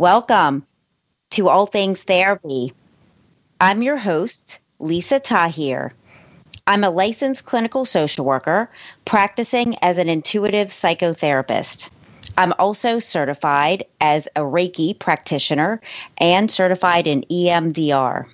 Welcome to All Things Therapy. I'm your host, Lisa Tahir. I'm a licensed clinical social worker practicing as an intuitive psychotherapist. I'm also certified as a Reiki practitioner and certified in EMDR.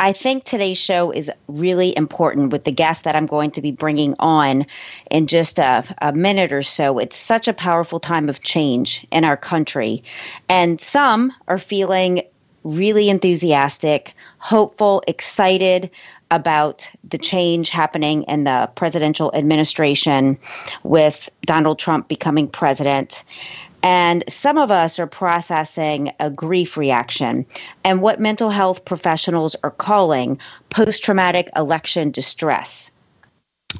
I think today's show is really important with the guest that I'm going to be bringing on in just a, a, minute or so. It's such a powerful time of change in our country. And some are feeling really enthusiastic, hopeful, excited about the change happening in the presidential administration with Donald Trump becoming president. And some of us are processing a grief reaction and what mental health professionals are calling post traumatic election distress.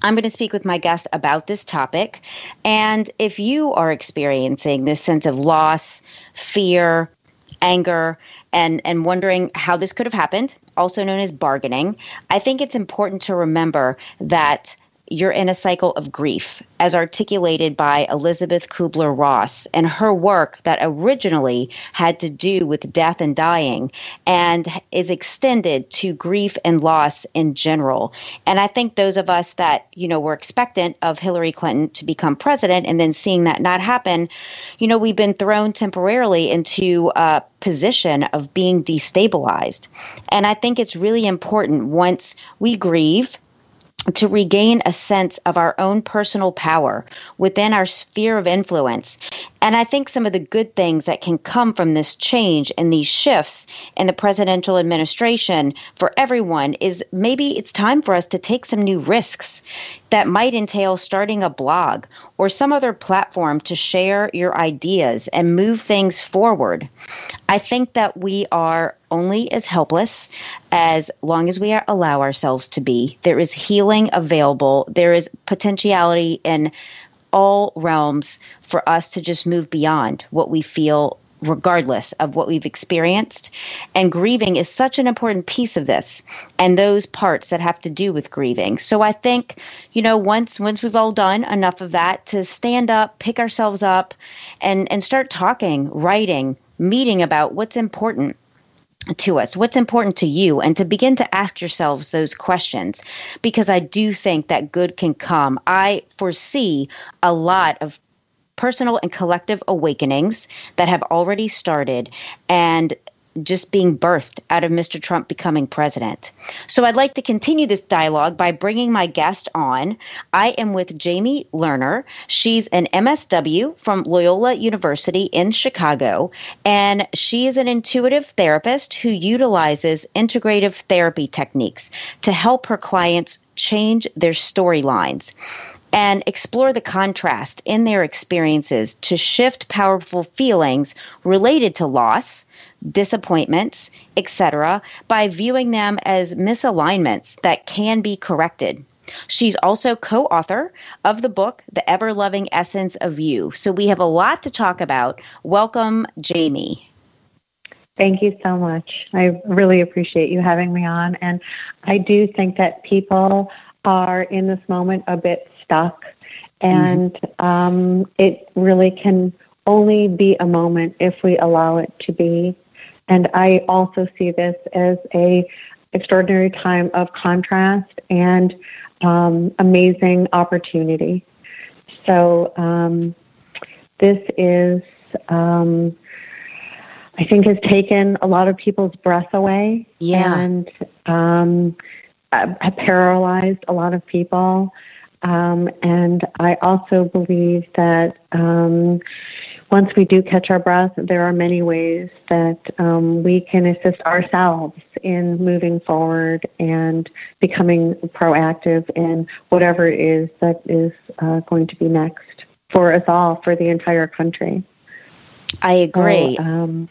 I'm going to speak with my guest about this topic. And if you are experiencing this sense of loss, fear, anger, and, and wondering how this could have happened, also known as bargaining, I think it's important to remember that you're in a cycle of grief, as articulated by Elizabeth Kubler Ross and her work that originally had to do with death and dying and is extended to grief and loss in general. And I think those of us that, you know, were expectant of Hillary Clinton to become president and then seeing that not happen, you know, we've been thrown temporarily into a position of being destabilized. And I think it's really important once we grieve to regain a sense of our own personal power within our sphere of influence. And I think some of the good things that can come from this change and these shifts in the presidential administration for everyone is maybe it's time for us to take some new risks that might entail starting a blog or some other platform to share your ideas and move things forward. I think that we are only as helpless as long as we allow ourselves to be. There is healing available, there is potentiality in all realms for us to just move beyond what we feel regardless of what we've experienced. And grieving is such an important piece of this and those parts that have to do with grieving. So I think, you know, once once we've all done enough of that to stand up, pick ourselves up and and start talking, writing, meeting about what's important to us, what's important to you, and to begin to ask yourselves those questions because I do think that good can come. I foresee a lot of personal and collective awakenings that have already started and just being birthed out of Mr. Trump becoming president. So I'd like to continue this dialogue by bringing my guest on. I am with Jamie Lerner. She's an MSW from Loyola University in Chicago, and she is an intuitive therapist who utilizes integrative therapy techniques to help her clients change their storylines and explore the contrast in their experiences to shift powerful feelings related to loss, disappointments, etc., by viewing them as misalignments that can be corrected. She's also co author of the book, The Ever Loving Essence of You. So we have a lot to talk about. Welcome, Jamie. Thank you so much. I really appreciate you having me on. And I do think that people are in this moment a bit stuck. And mm-hmm. um, it really can only be a moment if we allow it to be. And I also see this as a extraordinary time of contrast and um, amazing opportunity. So um, this is, um, I think, has taken a lot of people's breath away yeah. and um, paralyzed a lot of people. Um, and I also believe that um, once we do catch our breath, there are many ways that um, we can assist ourselves in moving forward and becoming proactive in whatever it is that is uh, going to be next for us all, for the entire country. I agree. So, um,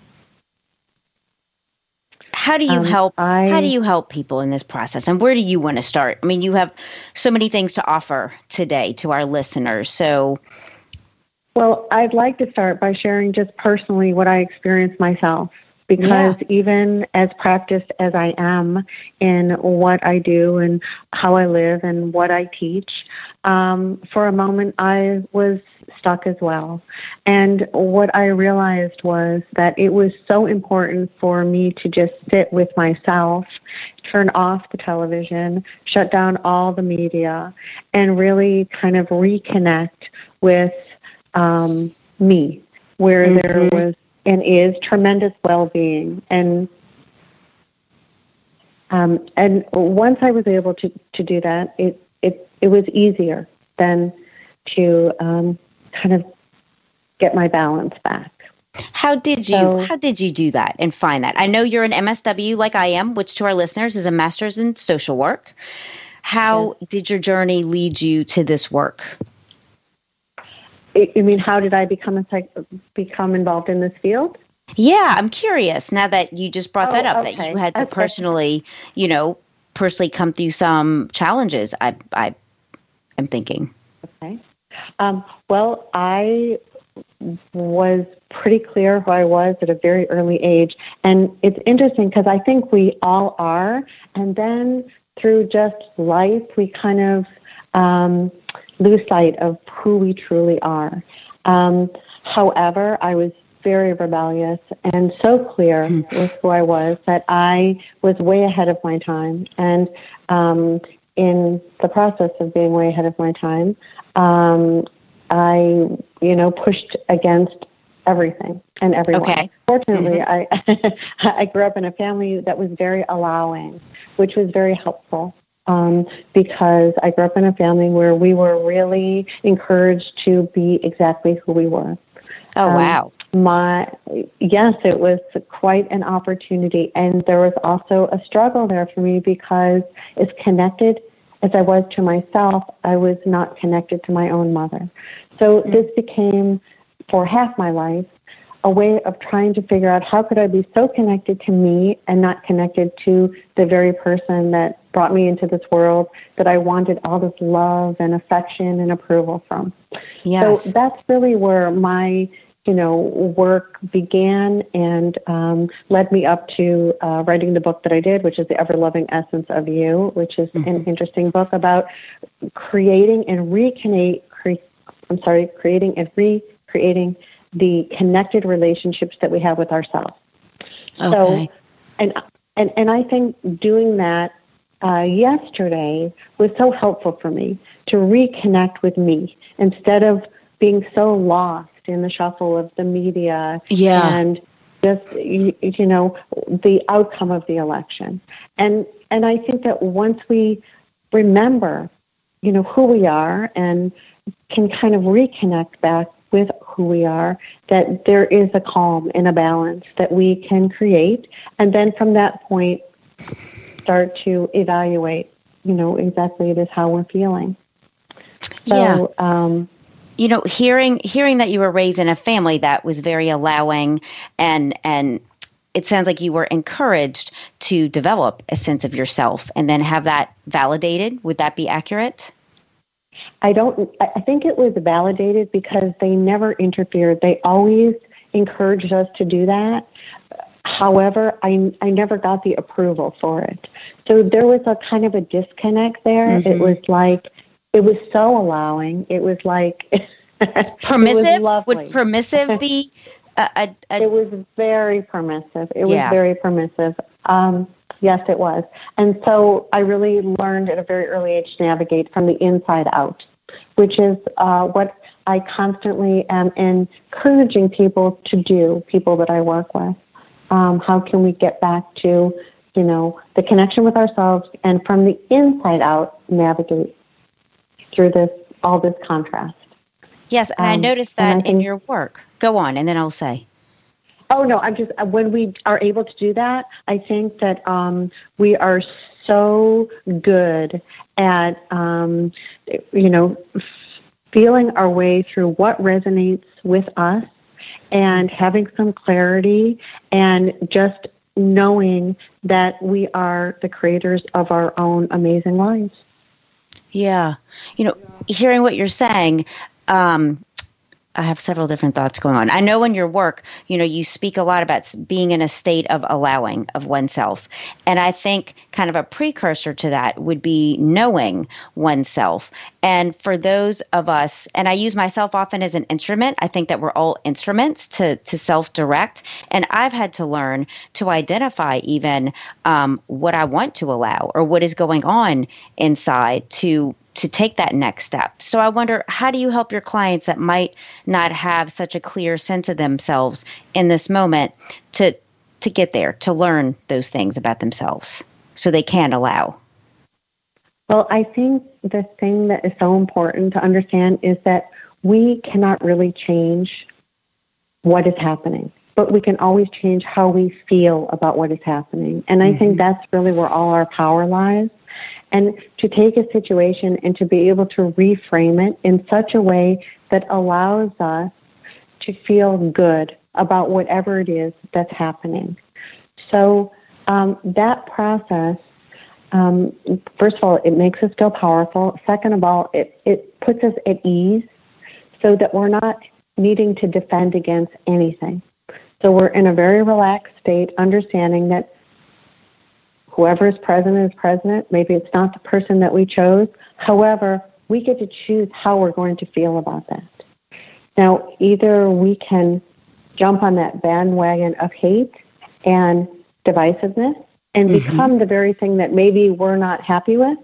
how do you um, help I, how do you help people in this process and where do you want to start i mean you have so many things to offer today to our listeners so well i'd like to start by sharing just personally what i experienced myself because yeah. even as practiced as I am in what I do and how I live and what I teach, um, for a moment I was stuck as well. And what I realized was that it was so important for me to just sit with myself, turn off the television, shut down all the media, and really kind of reconnect with um, me, where mm-hmm. there was and is tremendous well-being and um, and once I was able to, to do that, it, it, it was easier than to um, kind of get my balance back. How did you so, how did you do that and find that? I know you're an MSW like I am, which to our listeners is a master's in social work. How yeah. did your journey lead you to this work? I mean, how did I become a psych- become involved in this field? Yeah, I'm curious. Now that you just brought oh, that up, okay. that you had to okay. personally, you know, personally come through some challenges. I, I, am thinking. Okay. Um, well, I was pretty clear who I was at a very early age, and it's interesting because I think we all are, and then through just life, we kind of um, lose sight of who we truly are. Um, however, I was very rebellious and so clear hmm. with who I was that I was way ahead of my time. And um, in the process of being way ahead of my time, um, I, you know, pushed against everything and everyone. Okay. Fortunately, mm-hmm. I I grew up in a family that was very allowing, which was very helpful um, because I grew up in a family where we were really encouraged to be exactly who we were. Oh, um, wow. My yes, it was quite an opportunity, and there was also a struggle there for me because it's connected as I was to myself, I was not connected to my own mother. So this became, for half my life, a way of trying to figure out how could I be so connected to me and not connected to the very person that brought me into this world that I wanted all this love and affection and approval from. Yes. So that's really where my you know work began and um, led me up to uh, writing the book that I did, which is the Ever Loving Essence of You, which is mm-hmm. an interesting book about creating and reconnect. Cre- I'm sorry, creating and recreating the connected relationships that we have with ourselves. Okay. So, and and and I think doing that uh, yesterday was so helpful for me to reconnect with me instead of being so lost in the shuffle of the media yeah. and just you, you know the outcome of the election. And and I think that once we remember, you know, who we are and can kind of reconnect back with who we are, that there is a calm and a balance that we can create. And then from that point, start to evaluate, you know, exactly it is how we're feeling. So, yeah. Um, you know, hearing hearing that you were raised in a family that was very allowing and and it sounds like you were encouraged to develop a sense of yourself and then have that validated. Would that be accurate? I don't, I think it was validated because they never interfered. They always encouraged us to do that. However, I, I never got the approval for it. So there was a kind of a disconnect there. Mm-hmm. It was like, it was so allowing. It was like, permissive. Was Would permissive be? A, a, a, it was very permissive. It was very permissive. Um, Yes, it was. And so I really learned at a very early age to navigate from the inside out, which is uh, what I constantly am encouraging people to do, people that I work with. Um, how can we get back to, you know, the connection with ourselves and from the inside out navigate through this, all this contrast? Yes, and um, I noticed that I in your work. Go on, and then I'll say. Oh no, I'm just when we are able to do that, I think that um, we are so good at um, you know feeling our way through what resonates with us and having some clarity and just knowing that we are the creators of our own amazing lives. Yeah. You know, hearing what you're saying, um, I have several different thoughts going on. I know in your work, you know, you speak a lot about being in a state of allowing of oneself. And I think kind of a precursor to that would be knowing oneself. And for those of us, and I use myself often as an instrument, I think that we're all instruments to, to self direct. And I've had to learn to identify even um, what I want to allow or what is going on inside to to take that next step. So I wonder how do you help your clients that might not have such a clear sense of themselves in this moment to to get there, to learn those things about themselves so they can allow? Well, I think the thing that is so important to understand is that we cannot really change what is happening, but we can always change how we feel about what is happening. And I mm-hmm. think that's really where all our power lies and to take a situation and to be able to reframe it in such a way that allows us to feel good about whatever it is that's happening. So um, that process, um, first of all, it makes us feel powerful. Second of all, it, it puts us at ease so that we're not needing to defend against anything. So we're in a very relaxed state, understanding that whoever is president is president. Maybe it's not the person that we chose. However, we get to choose how we're going to feel about that. Now, either we can jump on that bandwagon of hate and divisiveness and mm-hmm. become the very thing that maybe we're not happy with,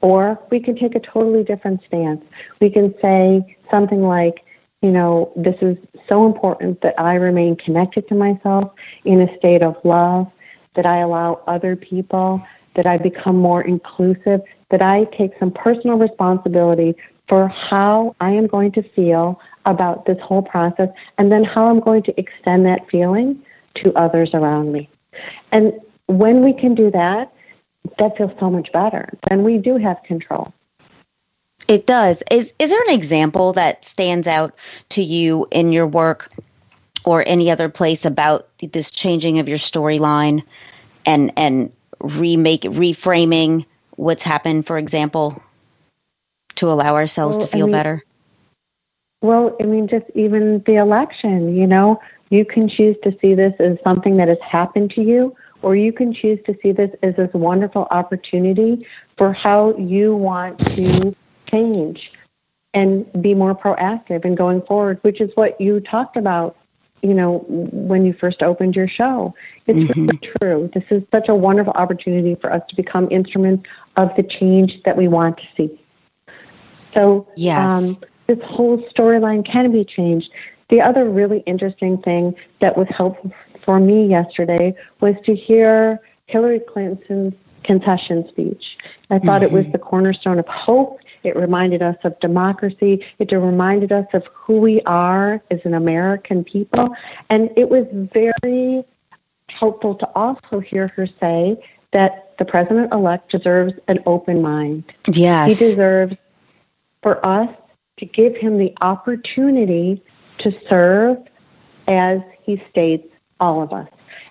or we can take a totally different stance. We can say something like, you know, this is so important that I remain connected to myself in a state of love that I allow other people, that I become more inclusive, that I take some personal responsibility for how I am going to feel about this whole process and then how I'm going to extend that feeling to others around me. And when we can do that, that feels so much better. Then we do have control. It does. Is is there an example that stands out to you in your work or any other place about this changing of your storyline and and remake reframing what's happened for example to allow ourselves well, to feel I mean, better? well i mean just even the election you know? You can choose to see this as something that has happened to you or you can choose to see this as this wonderful opportunity for how you want to change and be more proactive in going forward, which is what you talked about you know, when you first opened your show. It's mm-hmm. really true. This is such a wonderful opportunity for us to become instruments of the change that we want to see. So, yes. Um, this whole storyline can be changed. The other really interesting thing that was helpful for me yesterday was to hear Hillary Clinton's concession speech. I thought mm-hmm. it was mm-hmm. the cornerstone of hope it reminded us of democracy. It reminded us of who we are as an American people. And it was very helpful to also hear her say that the president elect deserves an open mind. Yes. He deserves for us to give him the opportunity to serve as he states all of us.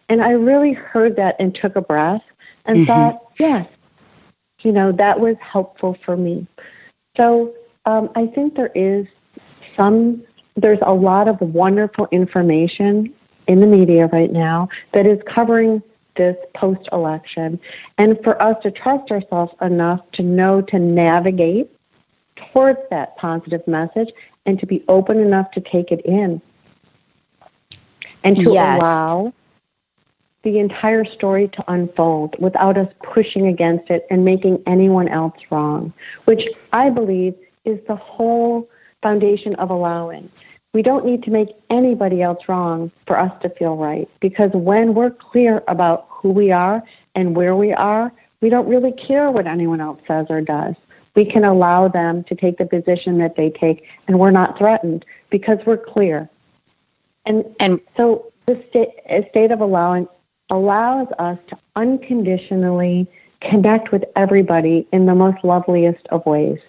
And I really heard that and took a breath and mm-hmm. thought, yes, you know, that was helpful for me. So um, I think there is some, there's a lot of wonderful information in the media right now that is covering this post election. And for us to trust ourselves enough to know to navigate towards that positive message and to be open enough to take it in and to yes. allow the entire story to unfold without us pushing against it and making anyone else wrong, which I believe is the whole foundation of allowing. We don't need to make anybody else wrong for us to feel right because when we're clear about who we are and where we are, we don't really care what anyone else says or does. We can allow them to take the position that they take and we're not threatened because we're clear. And, and so the state, state of allowing allows us to unconditionally connect with everybody in the most loveliest of ways.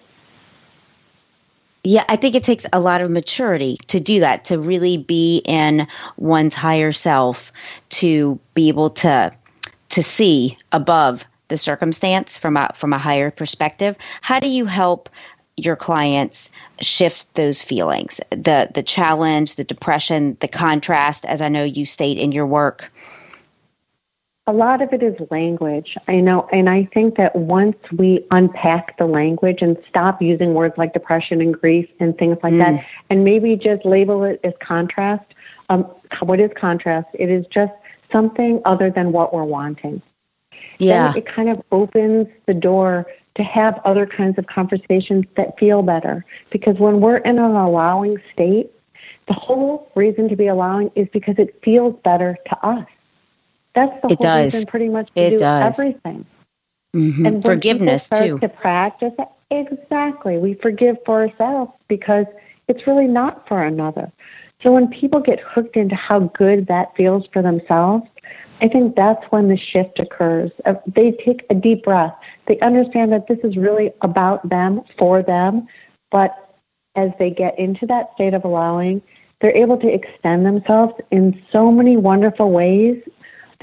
Yeah, I think it takes a lot of maturity to do that, to really be in one's higher self, to be able to to see above the circumstance from a from a higher perspective. How do you help your clients shift those feelings, the the challenge, the depression, the contrast, as I know you state in your work? A lot of it is language. I know, and I think that once we unpack the language and stop using words like depression and grief and things like mm. that, and maybe just label it as contrast. Um, what is contrast? It is just something other than what we're wanting. Yeah, then it kind of opens the door to have other kinds of conversations that feel better. Because when we're in an allowing state, the whole reason to be allowing is because it feels better to us. That's the it whole does. reason, pretty much, to it do does. everything. Mm-hmm. And forgiveness too. To practice exactly, we forgive for ourselves because it's really not for another. So when people get hooked into how good that feels for themselves, I think that's when the shift occurs. Uh, they take a deep breath. They understand that this is really about them, for them. But as they get into that state of allowing, they're able to extend themselves in so many wonderful ways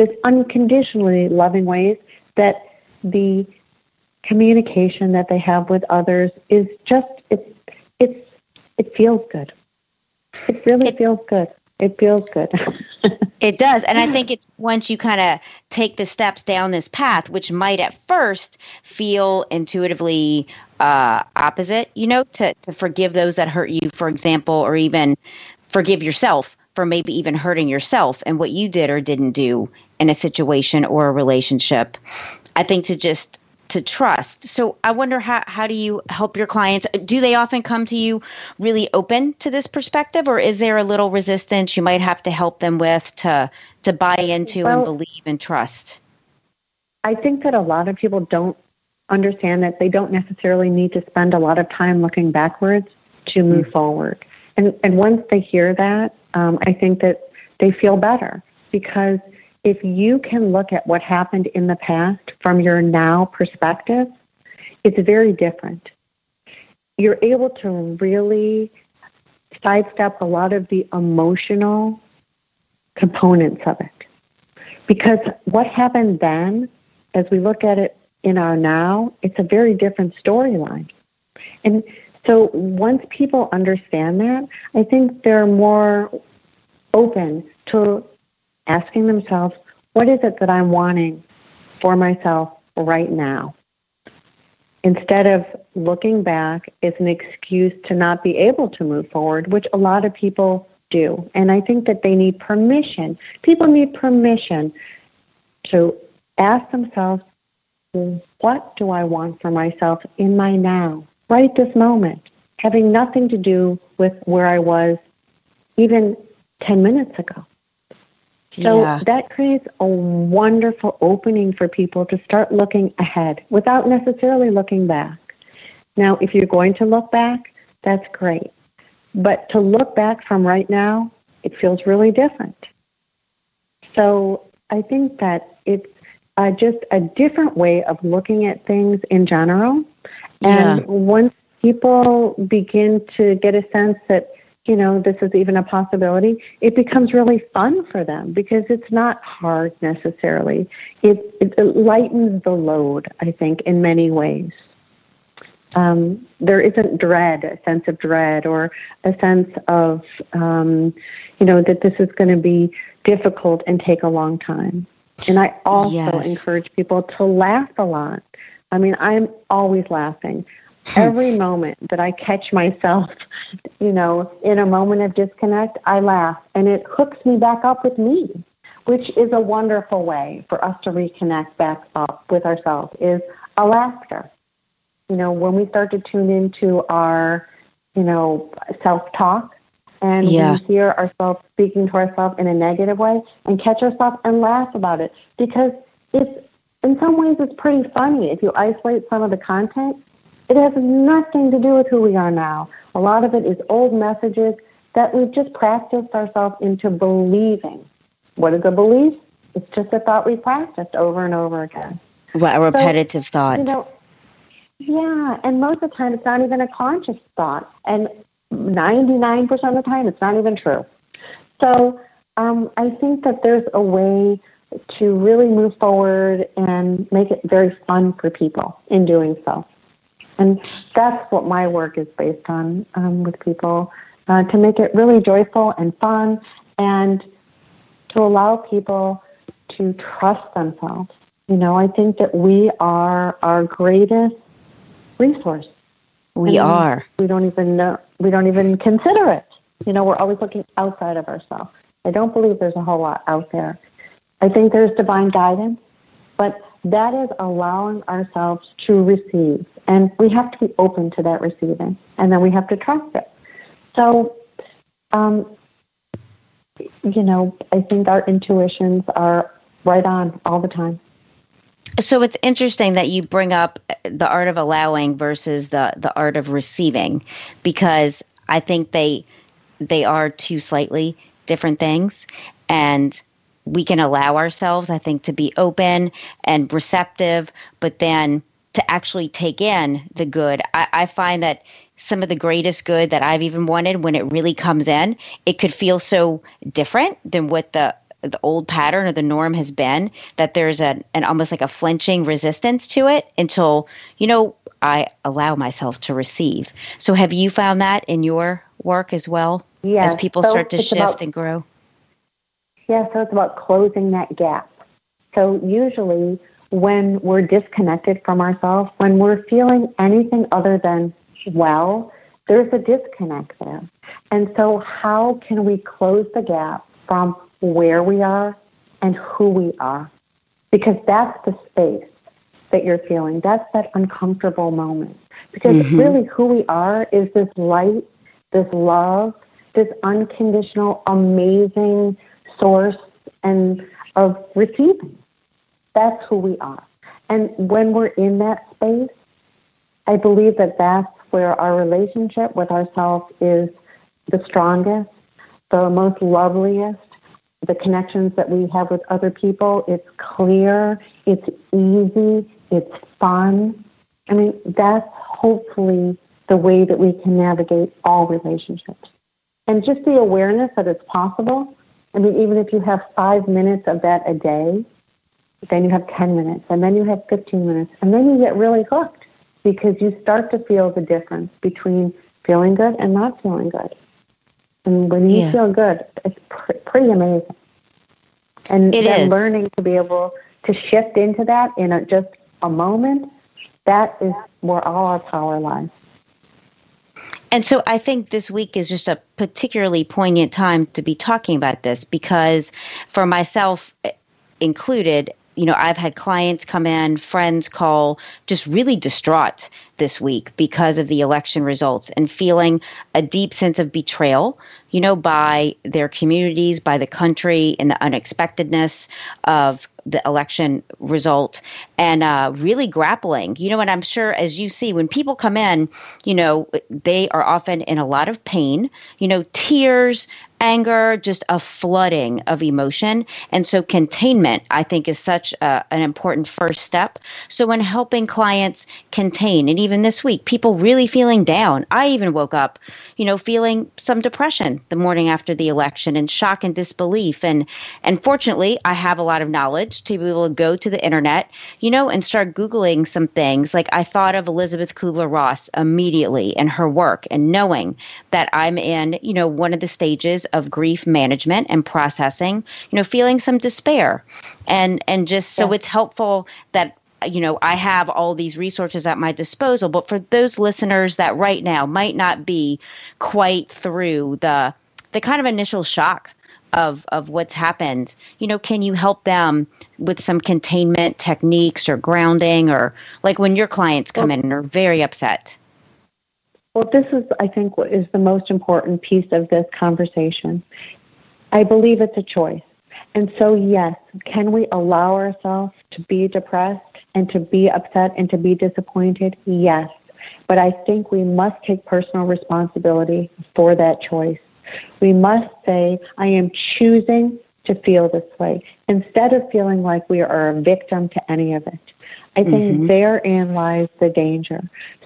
this unconditionally loving ways that the communication that they have with others is just it's it's it feels good. It really it, feels good. It feels good. it does. And I think it's once you kind of take the steps down this path, which might at first feel intuitively uh, opposite, you know, to, to forgive those that hurt you, for example, or even forgive yourself for maybe even hurting yourself and what you did or didn't do in a situation or a relationship. I think to just to trust. So I wonder how how do you help your clients? Do they often come to you really open to this perspective or is there a little resistance you might have to help them with to to buy into well, and believe and trust? I think that a lot of people don't understand that they don't necessarily need to spend a lot of time looking backwards to move mm-hmm. forward. And and once they hear that, um, I think that they feel better because if you can look at what happened in the past from your now perspective, it's very different. You're able to really sidestep a lot of the emotional components of it. Because what happened then, as we look at it in our now, it's a very different storyline. And so once people understand that, I think they're more open to asking themselves, what is it that I'm wanting for myself right now? Instead of looking back as an excuse to not be able to move forward, which a lot of people do. And I think that they need permission. People need permission to ask themselves, what do I want for myself in my now, right this moment, having nothing to do with where I was even 10 minutes ago. So yeah. that creates a wonderful opening for people to start looking ahead without necessarily looking back. Now, if you're going to look back, that's great. But to look back from right now, it feels really different. So I think that it's uh, just a different way of looking at things in general. And yeah. once people begin to get a sense that you know, this is even a possibility, it becomes really fun for them because it's not hard necessarily. It, it, it lightens the load, I think, in many ways. Um, there isn't dread, a sense of dread, or a sense of, um, you know, that this is going to be difficult and take a long time. And I also yes. encourage people to laugh a lot. I mean, I'm always laughing. Every moment that I catch myself, you know, in a moment of disconnect, I laugh and it hooks me back up with me, which is a wonderful way for us to reconnect back up with ourselves is a laughter. You know, when we start to tune into our, you know, self-talk and yeah. we hear ourselves speaking to ourselves in a negative way and catch ourselves and laugh about it because it's in some ways it's pretty funny if you isolate some of the content it has nothing to do with who we are now. A lot of it is old messages that we've just practiced ourselves into believing. What is a belief? It's just a thought we practiced over and over again. Well, a repetitive so, thought. You know, Yeah, and most of the time it's not even a conscious thought, and 99% of the time it's not even true. So um, I think that there's a way to really move forward and make it very fun for people in doing so. And that's what my work is based on um, with people uh, to make it really joyful and fun and to allow people to trust themselves. You know, I think that we are our greatest resource. We and are. We don't even know, we don't even consider it. You know, we're always looking outside of ourselves. I don't believe there's a whole lot out there. I think there's divine guidance, but that is allowing ourselves to receive. And we have to be open to that receiving, and then we have to trust it. So, um, you know, I think our intuitions are right on all the time. So it's interesting that you bring up the art of allowing versus the the art of receiving, because I think they they are two slightly different things, and we can allow ourselves, I think, to be open and receptive, but then to actually take in the good. I, I find that some of the greatest good that I've even wanted when it really comes in, it could feel so different than what the the old pattern or the norm has been that there's an, an almost like a flinching resistance to it until you know I allow myself to receive. So have you found that in your work as well? As people so start to shift about, and grow? Yeah, so it's about closing that gap. So usually when we're disconnected from ourselves, when we're feeling anything other than well, there's a disconnect there. And so, how can we close the gap from where we are and who we are? Because that's the space that you're feeling. That's that uncomfortable moment. Because mm-hmm. really, who we are is this light, this love, this unconditional, amazing source and of receiving. That's who we are. And when we're in that space, I believe that that's where our relationship with ourselves is the strongest, the most loveliest, the connections that we have with other people, it's clear, it's easy, it's fun. I mean, that's hopefully the way that we can navigate all relationships. And just the awareness that it's possible. I mean, even if you have five minutes of that a day, then you have 10 minutes, and then you have 15 minutes, and then you get really hooked because you start to feel the difference between feeling good and not feeling good. And when you yeah. feel good, it's pr- pretty amazing. And it then is. learning to be able to shift into that in a, just a moment, that is where all our power lies. And so I think this week is just a particularly poignant time to be talking about this because for myself eh, included, you know, I've had clients come in, friends call, just really distraught this week because of the election results and feeling a deep sense of betrayal, you know, by their communities, by the country, and the unexpectedness of the election result and uh, really grappling. You know, and I'm sure as you see, when people come in, you know, they are often in a lot of pain, you know, tears, anger, just a flooding of emotion. And so containment, I think, is such a, an important first step. So when helping clients contain, and even this week, people really feeling down, I even woke up, you know, feeling some depression the morning after the election and shock and disbelief. And and fortunately, I have a lot of knowledge to be able to go to the internet, you know, and start Googling some things. Like I thought of Elizabeth Kubler Ross immediately and her work and knowing that I'm in, you know, one of the stages of grief management and processing, you know, feeling some despair. And and just so yeah. it's helpful that you know, I have all these resources at my disposal, but for those listeners that right now might not be quite through the the kind of initial shock of of what's happened, you know, can you help them with some containment techniques or grounding or like when your clients come well, in and are very upset? Well, this is, I think, what is the most important piece of this conversation. I believe it's a choice. And so, yes, can we allow ourselves to be depressed and to be upset and to be disappointed? Yes. But I think we must take personal responsibility for that choice. We must say, I am choosing to feel this way instead of feeling like we are a victim to any of it. I think mm-hmm. therein lies the danger.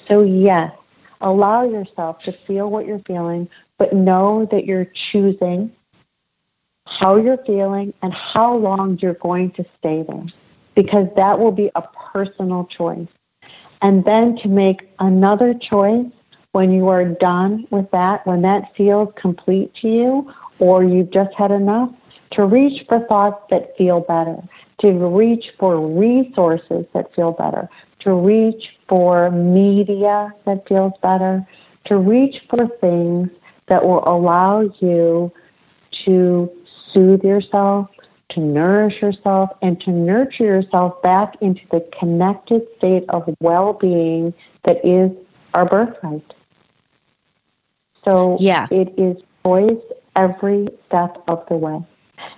So, yes, allow yourself to feel what you're feeling, but know that you're choosing how you're feeling and how long you're going to stay there because that will be a personal choice. And then to make another choice when you are done with that, when that feels complete to you or you've just had enough, to reach for thoughts that feel better, to reach for resources that feel better, to reach for media that feels better, to reach for things that will allow you to soothe yourself, to nourish yourself, and to nurture yourself back into the connected state of well being that is our birthright. So yeah. it is choice every step of the way.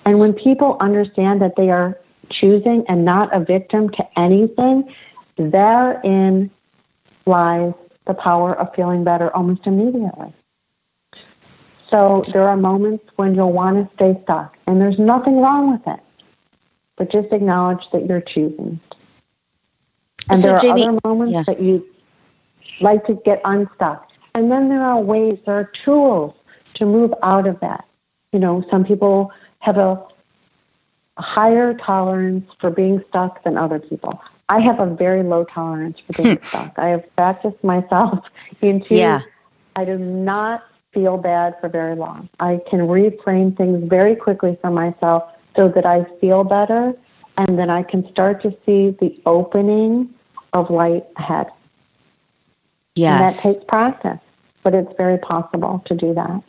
And when people understand that they are choosing and not a victim to anything, therein lies the power of feeling better almost immediately. So there are moments when you'll want to stay stuck, and there's nothing wrong with it. But just acknowledge that you're choosing. And so there are Jamie, other moments yeah. that you like to get unstuck. And then there are ways, there are tools to move out of that. You know, some people have a higher tolerance for being stuck than other people. I have a very low tolerance for being hmm. stuck. I have practiced myself into yeah. I do not feel bad for very long. I can reframe things very quickly for myself so that I feel better and then I can start to see the opening of light ahead. Yes. And that takes practice, but it's very possible to do that.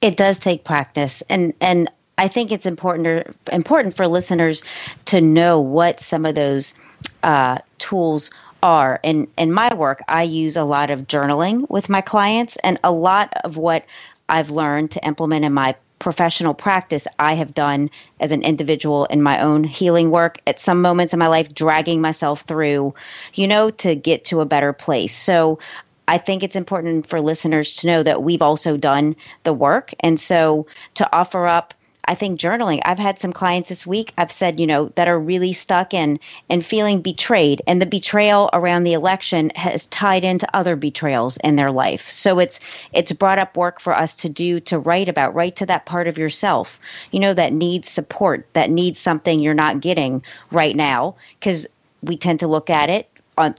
It does take practice and and I think it's important to, important for listeners to know what some of those uh, tools are. And in my work, I use a lot of journaling with my clients, and a lot of what I've learned to implement in my professional practice I have done as an individual in my own healing work at some moments in my life dragging myself through you know to get to a better place so I think it's important for listeners to know that we've also done the work and so to offer up I think journaling. I've had some clients this week. I've said, you know, that are really stuck in and feeling betrayed, and the betrayal around the election has tied into other betrayals in their life. So it's it's brought up work for us to do to write about, write to that part of yourself, you know, that needs support, that needs something you're not getting right now, because we tend to look at it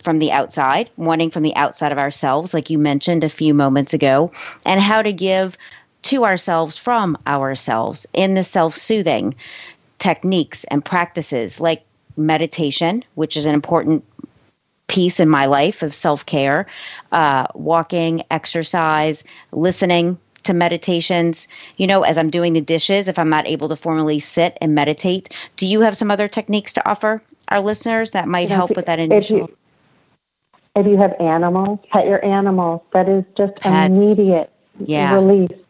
from the outside, wanting from the outside of ourselves, like you mentioned a few moments ago, and how to give to ourselves from ourselves in the self soothing techniques and practices like meditation, which is an important piece in my life of self care, uh, walking, exercise, listening to meditations. You know, as I'm doing the dishes, if I'm not able to formally sit and meditate, do you have some other techniques to offer our listeners that might help with that initial? If you, if you have animals, pet your animals. That is just Pets. immediate yeah. release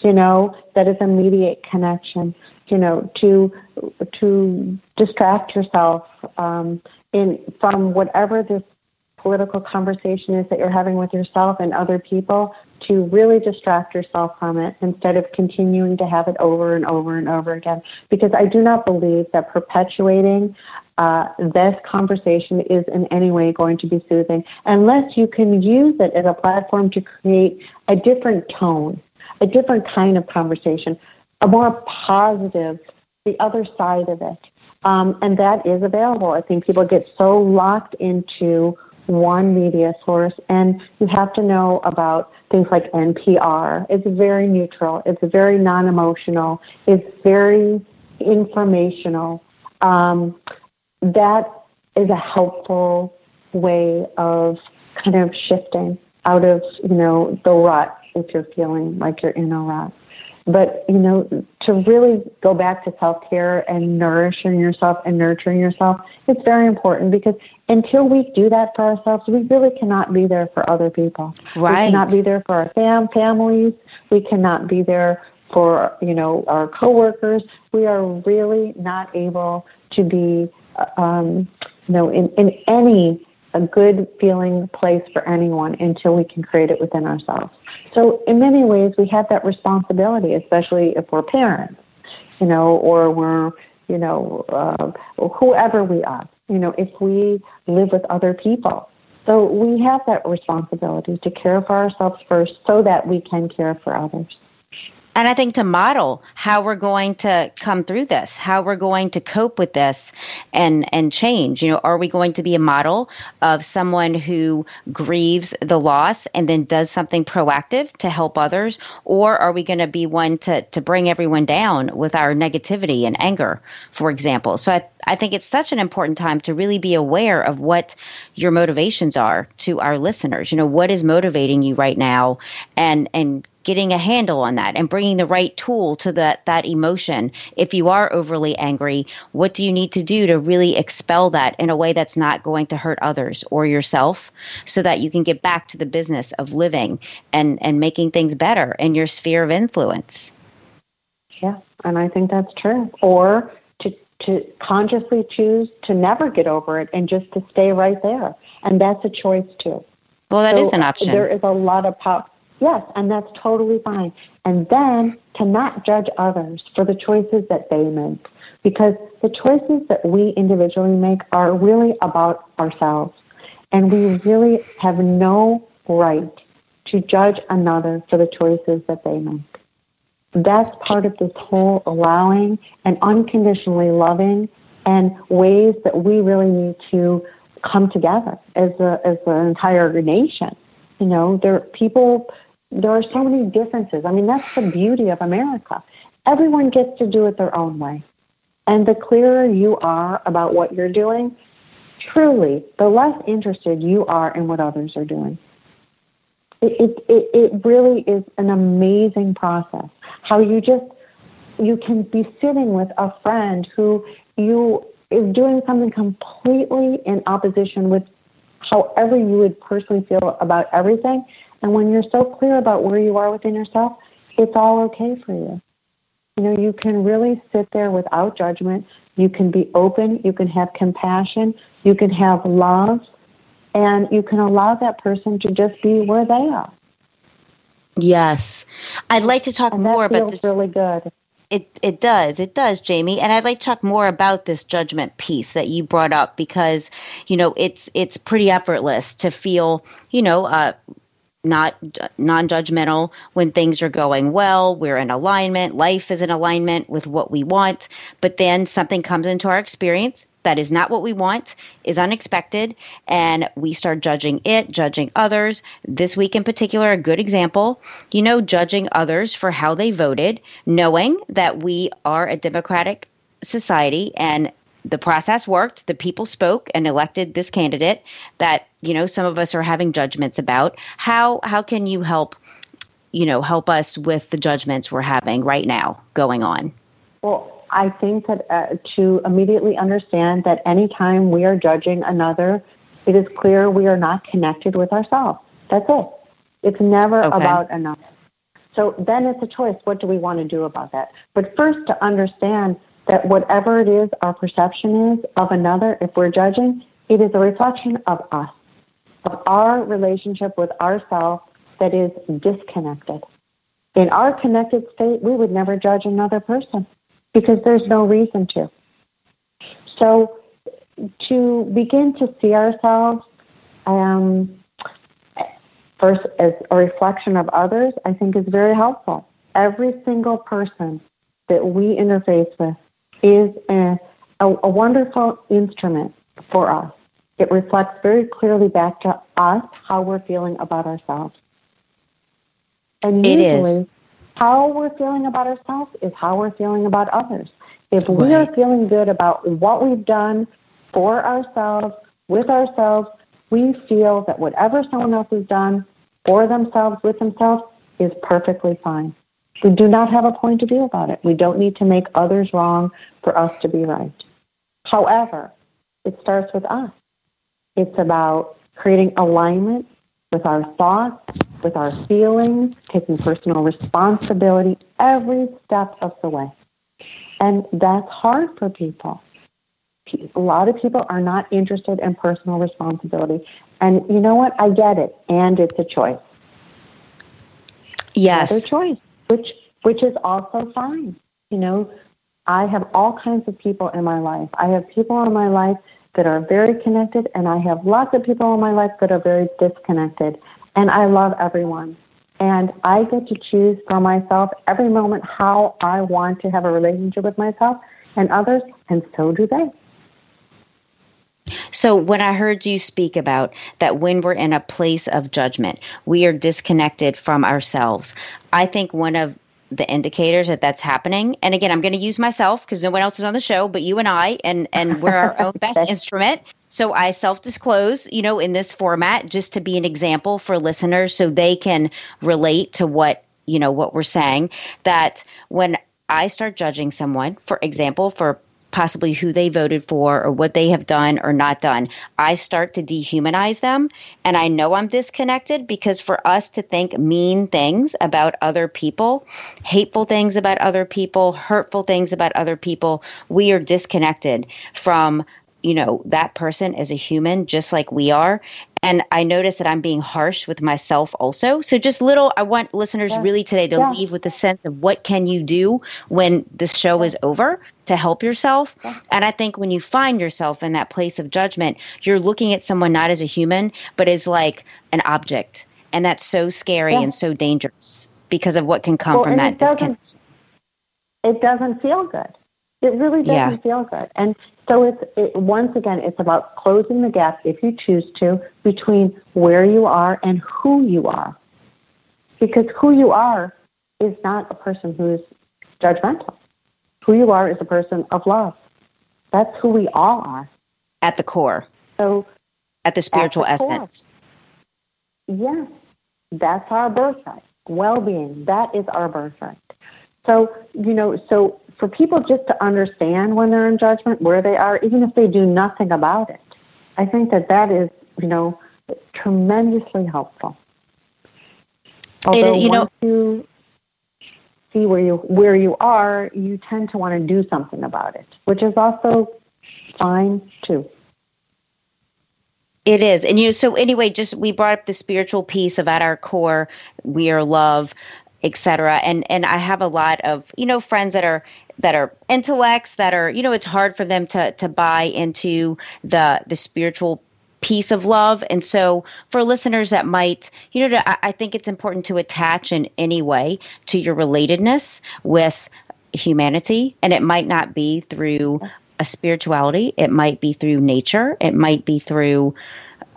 you know, that is immediate connection, you know, to to distract yourself um, in from whatever this political conversation is that you're having with yourself and other people to really distract yourself from it instead of continuing to have it over and over and over again. Because I do not believe that perpetuating uh, this conversation is in any way going to be soothing unless you can use it as a platform to create a different tone a different kind of conversation, a more positive, the other side of it. Um, and that is available. I think people get so locked into one media source, and you have to know about things like NPR. It's very neutral, it's very non emotional, it's very informational. Um, that is a helpful way of kind of shifting out of you know the rut if you're feeling like you're in a rut. But, you know, to really go back to self care and nourishing yourself and nurturing yourself, it's very important because until we do that for ourselves, we really cannot be there for other people. Right. We cannot be there for our fam- families. We cannot be there for, you know, our coworkers. We are really not able to be, um, you know, in, in any a good feeling place for anyone until we can create it within ourselves. So, in many ways, we have that responsibility, especially if we're parents, you know, or we're, you know, uh, whoever we are. you know, if we live with other people. So we have that responsibility to care for ourselves first so that we can care for others and I think to model how we're going to come through this, how we're going to cope with this and and change. You know, are we going to be a model of someone who grieves the loss and then does something proactive to help others, or are we going to be one to to bring everyone down with our negativity and anger, for example? So I I think it's such an important time to really be aware of what your motivations are to our listeners. You know, what is motivating you right now and and getting a handle on that and bringing the right tool to that that emotion. If you are overly angry what do you need to do to really expel that in a way that's not going to hurt others or yourself so that you can get back to the business of living and and making things better in your sphere of influence? Yeah and i think that's true. Or to to consciously choose to never get over it and just to stay right there. And that's a choice too. Well that so is an option. there is a lot of power Yes, and that's totally fine. And then to not judge others for the choices that they make, because the choices that we individually make are really about ourselves. And we really have no right to judge another for the choices that they make. That's part of this whole allowing and unconditionally loving and ways that we really need to come together as a, as an entire nation. You know, there people there are so many differences. I mean, that's the beauty of America. Everyone gets to do it their own way. And the clearer you are about what you're doing, truly, the less interested you are in what others are doing. It, it, it really is an amazing process. How you just, you can be sitting with a friend who you is doing something completely in opposition with however you would personally feel about everything, and when you're so clear about where you are within yourself, it's all okay for you. You know, you can really sit there without judgment. You can be open. You can have compassion. You can have love. And you can allow that person to just be where they are. Yes. I'd like to talk and more about this. really good. It it does. It does, Jamie. And I'd like to talk more about this judgment piece that you brought up because, you know, it's it's pretty effortless to feel, you know, uh, not non-judgmental when things are going well we're in alignment life is in alignment with what we want. But then something comes into our experience that is not what we want is unexpected and we start judging it judging others. This week in particular a good example you know judging others for how they voted knowing that we are a democratic society and the process worked. The people spoke and elected this candidate that you know some of us are having judgments about. How how can you help you know help us with the judgments we're having right now going on? Well, I think that uh, to immediately understand that anytime we are judging another, it is clear we are not connected with ourselves. That's it. It's never okay. about another. So then it's a choice. What do we want to do about that? But first, to understand that whatever it is our perception is of another, if we're judging, it is a reflection of us, of our relationship with ourselves that is disconnected. In our connected state, we would never judge another person because there's no reason to. So, to begin to see ourselves um, first as a reflection of others, I think is very helpful. Every single person that we interface with is a, a, a wonderful instrument for us. It reflects very clearly back to us how we're feeling about ourselves. And usually, how we're feeling about ourselves is how we're feeling about others. If we are feeling good about what we've done for ourselves, with ourselves, we feel that whatever someone else has done for themselves, with themselves, is perfectly fine. We do not have a point of view about it. We don't need to make others wrong for us to be right. However, it starts with us. It's about creating alignment with our thoughts, with our feelings, taking personal responsibility every step of the way. And that's hard for people. A lot of people are not interested in personal responsibility. And you know what? I get it. And it's a choice. Yes. It's a choice which which is also fine. You know, I have all kinds of people in my life. I have people in my life that are very connected, and I have lots of people in my life that are very disconnected. And I love everyone. And I get to choose for myself every moment how I want to have a relationship with myself and others, and so do they. So, when I heard you speak about that when we're in a place of judgment, we are disconnected from ourselves, I think one of the indicators that that's happening and again i'm going to use myself because no one else is on the show but you and i and and we're our own best instrument. So i self disclose you know in this format just to be an example for listeners so they can relate to what you know what we're saying that when i start judging someone for example for possibly who they voted for or what they have done or not done. I start to dehumanize them. And I know I'm disconnected because for us to think mean things about other people, hateful things about other people, hurtful things about other people, we are disconnected from you know that person as a human just like we are and i notice that i'm being harsh with myself also. So just little i want listeners yeah. really today to yeah. leave with a sense of what can you do when the show yeah. is over to help yourself. And i think when you find yourself in that place of judgment you're looking at someone not as a human but as like an object. And that's so scary and so dangerous because of what can come well, from that doesn't, it doesn't feel good it really doesn't feel good and so it's it, once again, it's about closing the gap, if you choose to, between where you are and who you are. Because who you are is not a person who's judgmental. Who you are is a person of love. That's who we all are. At the core. So, at the spiritual at the essence. Yes, that's our birthright. Well being, that is our birthright. So, you know, so for people just to understand when they're in judgment where they are, even if they do nothing about it, I think that that is, you know, tremendously helpful. Although it, you once know, you see where you where you are, you tend to want to do something about it, which is also fine too. It is. And you so anyway, just we brought up the spiritual piece of at our core, we are love, etc. And and I have a lot of, you know, friends that are that are intellects that are you know it's hard for them to to buy into the the spiritual piece of love. And so for listeners that might you know I, I think it's important to attach in any way to your relatedness with humanity. And it might not be through a spirituality. It might be through nature. It might be through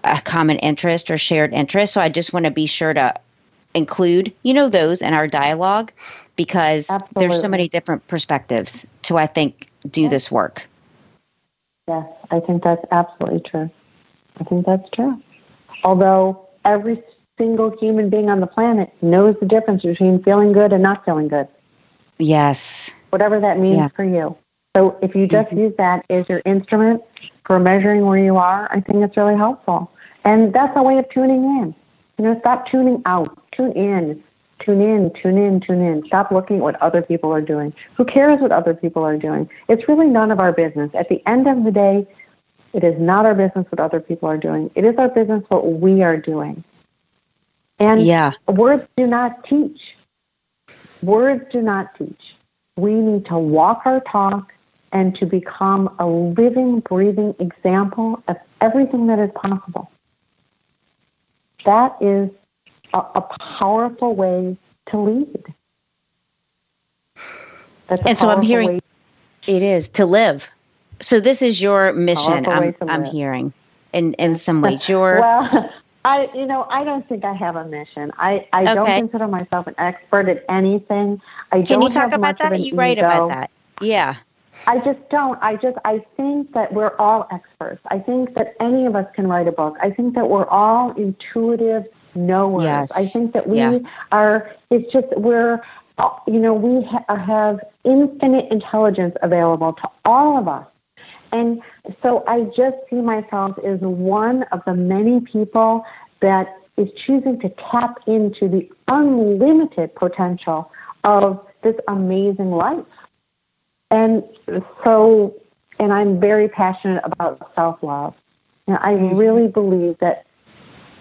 a common interest or shared interest. So i just want to be sure to include you know those in our dialogue because Absolutely. there's so many different perspectives to I think do this work. Yes, I think that's absolutely true. I think that's true. Although every single human being on the planet knows the difference between feeling good and not feeling good. Yes. Whatever that means yeah. for you. So if you just mm-hmm. use that as your instrument for measuring where you are, I think it's really helpful. And that's a way of tuning in. You know, stop tuning out, tune in. Tune in, tune in, tune in. Stop looking at what other people are doing. Who cares what other people are doing? It's really none of our business. At the end of the day, it is not our business what other people are doing. It is our business what we are doing. And yeah. words do not teach. Words do not teach. We need to walk our talk and to become a living, breathing example of everything that is possible. That is a, a powerful way to lead. That's and so I'm hearing it is to live. So this is your mission. I'm, I'm hearing in in some ways. Your well, I you know I don't think I have a mission. I I okay. don't consider myself an expert at anything. I Can you talk about that? You write ego. about that. Yeah. I just don't. I just I think that we're all experts. I think that any of us can write a book. I think that we're all intuitive knowers. Yes. I think that we yeah. are, it's just, we're, you know, we ha- have infinite intelligence available to all of us. And so I just see myself as one of the many people that is choosing to tap into the unlimited potential of this amazing life. And so, and I'm very passionate about self love. And I really believe that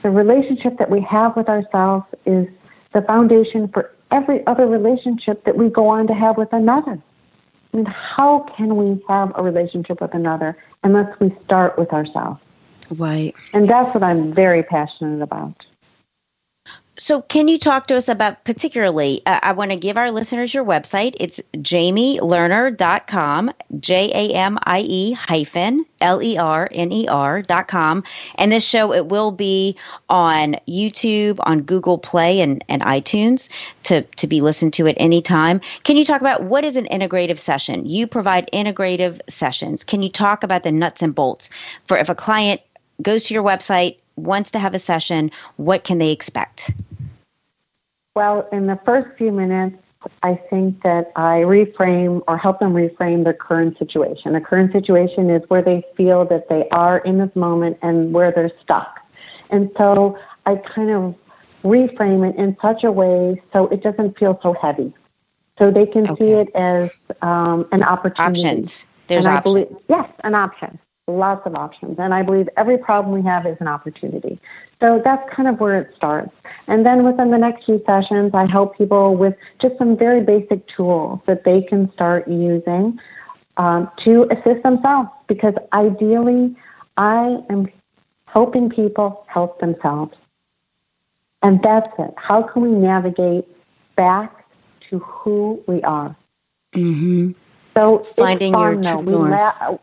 the relationship that we have with ourselves is the foundation for every other relationship that we go on to have with another. I mean, how can we have a relationship with another unless we start with ourselves? Right. And that's what I'm very passionate about. So, can you talk to us about particularly? Uh, I want to give our listeners your website. It's jamielerner.com, J A M I E hyphen L E R N E R.com. And this show, it will be on YouTube, on Google Play, and, and iTunes to, to be listened to at any time. Can you talk about what is an integrative session? You provide integrative sessions. Can you talk about the nuts and bolts for if a client goes to your website, wants to have a session, what can they expect? Well, in the first few minutes, I think that I reframe or help them reframe their current situation. The current situation is where they feel that they are in this moment and where they're stuck. And so I kind of reframe it in such a way so it doesn't feel so heavy. So they can okay. see it as um, an opportunity. Options. There's and options. Believe, yes, an option lots of options. And I believe every problem we have is an opportunity. So that's kind of where it starts. And then within the next few sessions, I help people with just some very basic tools that they can start using um, to assist themselves. Because ideally, I am helping people help themselves. And that's it. How can we navigate back to who we are? Mm-hmm. So finding fun, your though. We la-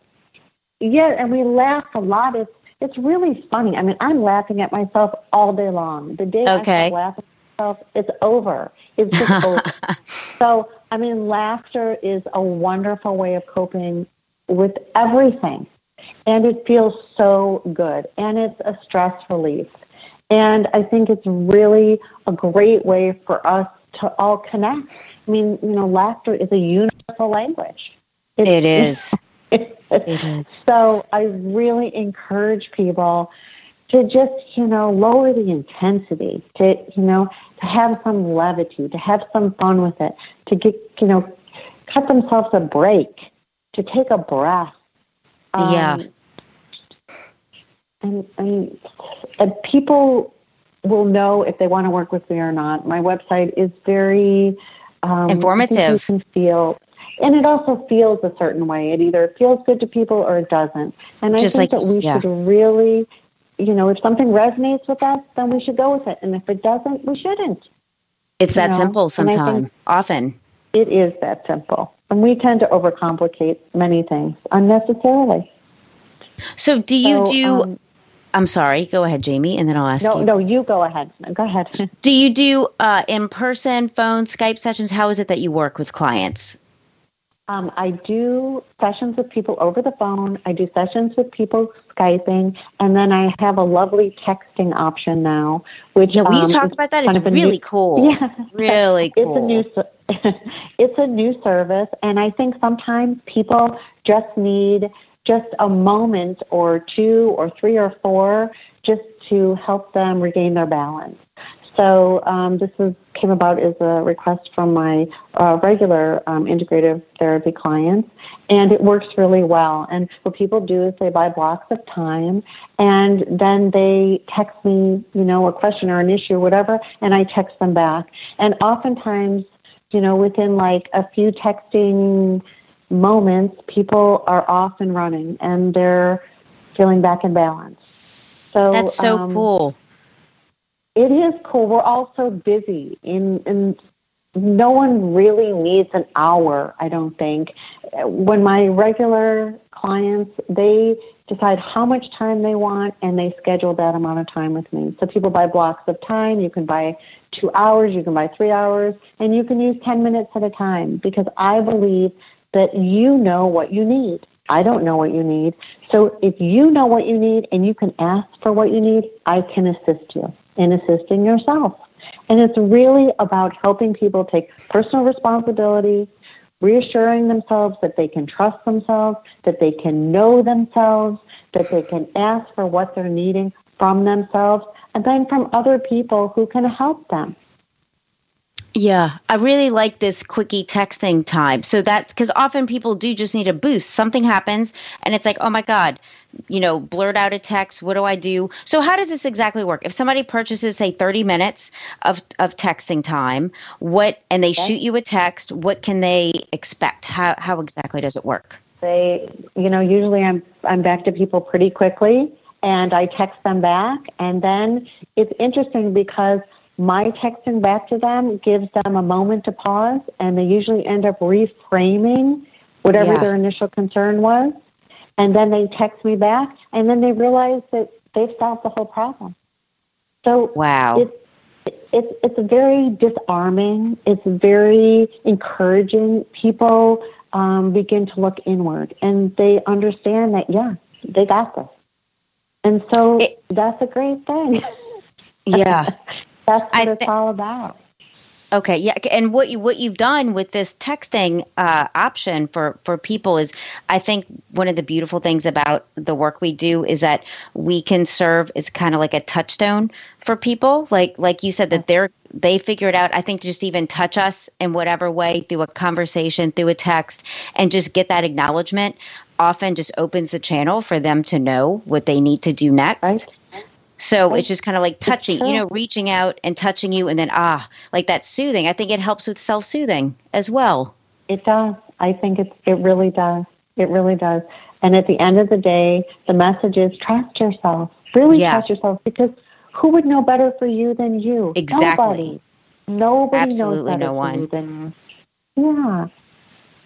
yeah, and we laugh a lot. It's it's really funny. I mean, I'm laughing at myself all day long. The day okay. I laughing at myself, it's over. It's just over. So, I mean, laughter is a wonderful way of coping with everything. And it feels so good. And it's a stress relief. And I think it's really a great way for us to all connect. I mean, you know, laughter is a universal language. It's, it is. so I really encourage people to just, you know, lower the intensity, to, you know, to have some levity, to have some fun with it, to get, you know, cut themselves a break, to take a breath. Um, yeah. And, and, and people will know if they want to work with me or not. My website is very um, informative. You can feel and it also feels a certain way. It either feels good to people or it doesn't. And I Just think like, that we yeah. should really, you know, if something resonates with us, then we should go with it. And if it doesn't, we shouldn't. It's that know? simple sometimes, often. It is that simple. And we tend to overcomplicate many things unnecessarily. So, do you so, do? Um, I'm sorry. Go ahead, Jamie, and then I'll ask no, you. No, no, you go ahead. Go ahead. do you do uh, in person, phone, Skype sessions? How is it that you work with clients? Um, I do sessions with people over the phone. I do sessions with people Skyping, and then I have a lovely texting option now. Which yeah, will um, talk about that? It's really new, cool. Yeah, really cool. It's a new, it's a new service, and I think sometimes people just need just a moment or two or three or four just to help them regain their balance. So um, this is, came about as a request from my uh, regular um, integrative therapy clients, and it works really well. And what people do is they buy blocks of time, and then they text me, you know, a question or an issue or whatever, and I text them back. And oftentimes, you know, within like a few texting moments, people are off and running, and they're feeling back in balance. So that's so um, cool. It is cool. We're all so busy, and, and no one really needs an hour, I don't think. When my regular clients, they decide how much time they want and they schedule that amount of time with me. So people buy blocks of time. You can buy two hours, you can buy three hours, and you can use 10 minutes at a time because I believe that you know what you need. I don't know what you need. So if you know what you need and you can ask for what you need, I can assist you in assisting yourself. And it's really about helping people take personal responsibility, reassuring themselves that they can trust themselves, that they can know themselves, that they can ask for what they're needing from themselves, and then from other people who can help them. Yeah, I really like this quickie texting time. So that's because often people do just need a boost. Something happens and it's like, oh my God, you know, blurt out a text? What do I do? So how does this exactly work? If somebody purchases, say, 30 minutes of, of texting time, what and they okay. shoot you a text, what can they expect? How how exactly does it work? They you know, usually I'm I'm back to people pretty quickly and I text them back and then it's interesting because my texting back to them gives them a moment to pause and they usually end up reframing whatever yeah. their initial concern was and then they text me back and then they realize that they've solved the whole problem. So wow. it's it's it's very disarming. It's very encouraging. People um, begin to look inward and they understand that yeah they got this. And so it, that's a great thing. Yeah. That's what I th- it's all about. Okay, yeah, and what you what you've done with this texting uh, option for for people is, I think one of the beautiful things about the work we do is that we can serve as kind of like a touchstone for people. Like like you said that they're they figure it out. I think to just even touch us in whatever way through a conversation, through a text, and just get that acknowledgement. Often just opens the channel for them to know what they need to do next. Right. So it's just kind of like touching, you know, reaching out and touching you, and then ah, like that soothing. I think it helps with self soothing as well. It does. I think it it really does. It really does. And at the end of the day, the message is trust yourself. Really yeah. trust yourself because who would know better for you than you? Exactly. Nobody. Nobody Absolutely knows better no one. for you than you. Yeah.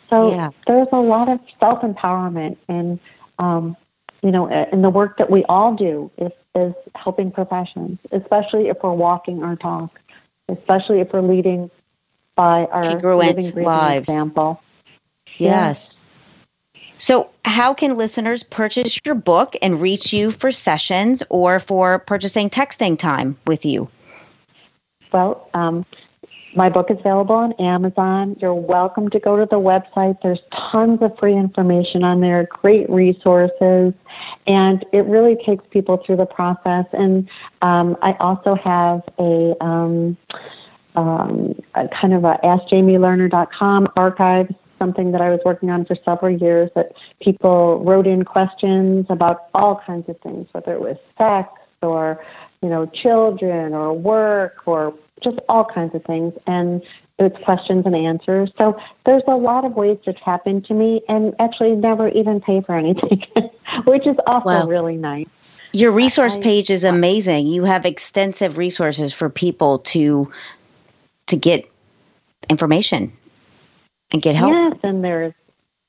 So yeah. there's a lot of self empowerment and um, you know, in the work that we all do is is helping professions, especially if we're walking our talk, especially if we're leading by our Congruent living, lives. example. Yes. So, how can listeners purchase your book and reach you for sessions or for purchasing texting time with you? Well, um, my book is available on Amazon. You're welcome to go to the website. There's tons of free information on there, great resources, and it really takes people through the process. And um, I also have a, um, um, a kind of a AskJamieLerner.com archive, something that I was working on for several years that people wrote in questions about all kinds of things, whether it was sex or you know, children or work or just all kinds of things. And it's questions and answers. So there's a lot of ways to tap into me and actually never even pay for anything, which is also wow. really nice. Your resource page is amazing. You have extensive resources for people to to get information and get help. Yes, and there's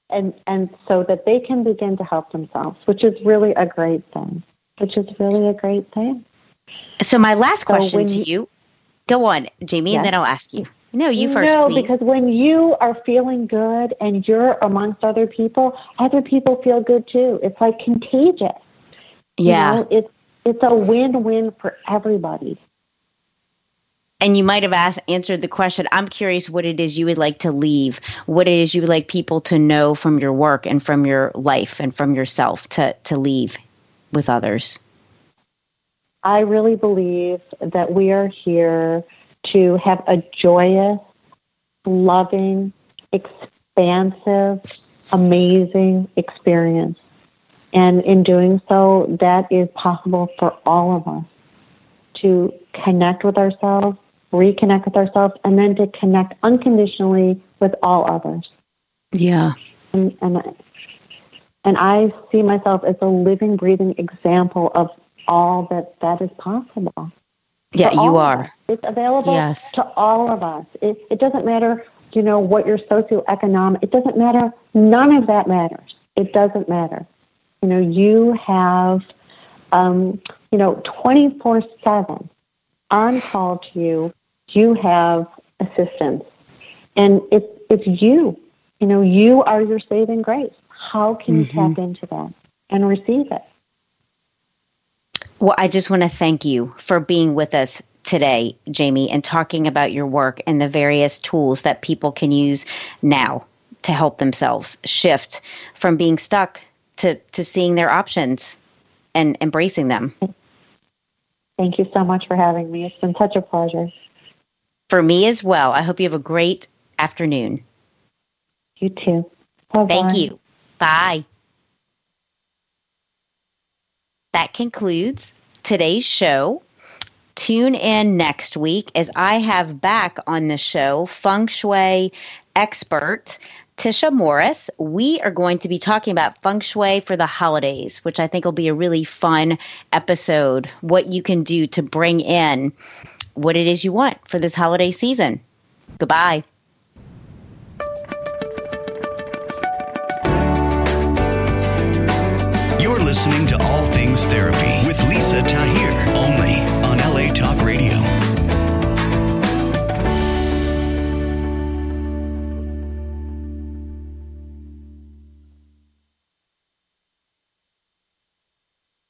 and and so that they can begin to help themselves, which is really a great thing. Which is really a great thing. So my last question so to you, go on, Jamie, and then I'll ask you. No, you first. No, please. because when you are feeling good and you're amongst other people, other people feel good too. It's like contagious. Yeah, you know, it's it's a win-win for everybody. And you might have asked answered the question. I'm curious what it is you would like to leave, what it is you would like people to know from your work and from your life and from yourself to to leave with others. I really believe that we are here to have a joyous, loving, expansive, amazing experience. And in doing so, that is possible for all of us to connect with ourselves, reconnect with ourselves, and then to connect unconditionally with all others. Yeah. And, and, and I see myself as a living, breathing example of all that that is possible. Yeah, you are. It's available yes. to all of us. It, it doesn't matter, you know, what your socioeconomic. It doesn't matter. None of that matters. It doesn't matter. You know, you have, um, you know, twenty four seven on call to you. You have assistance, and it's it's you. You know, you are your saving grace. How can mm-hmm. you tap into that and receive it? Well, I just want to thank you for being with us today, Jamie, and talking about your work and the various tools that people can use now to help themselves shift from being stuck to, to seeing their options and embracing them. Thank you so much for having me. It's been such a pleasure. For me as well. I hope you have a great afternoon. You too. Bye-bye. Thank you. Bye. That concludes today's show. Tune in next week as I have back on the show feng shui expert Tisha Morris. We are going to be talking about feng shui for the holidays, which I think will be a really fun episode. What you can do to bring in what it is you want for this holiday season. Goodbye. Listening to All Things Therapy with Lisa Tahir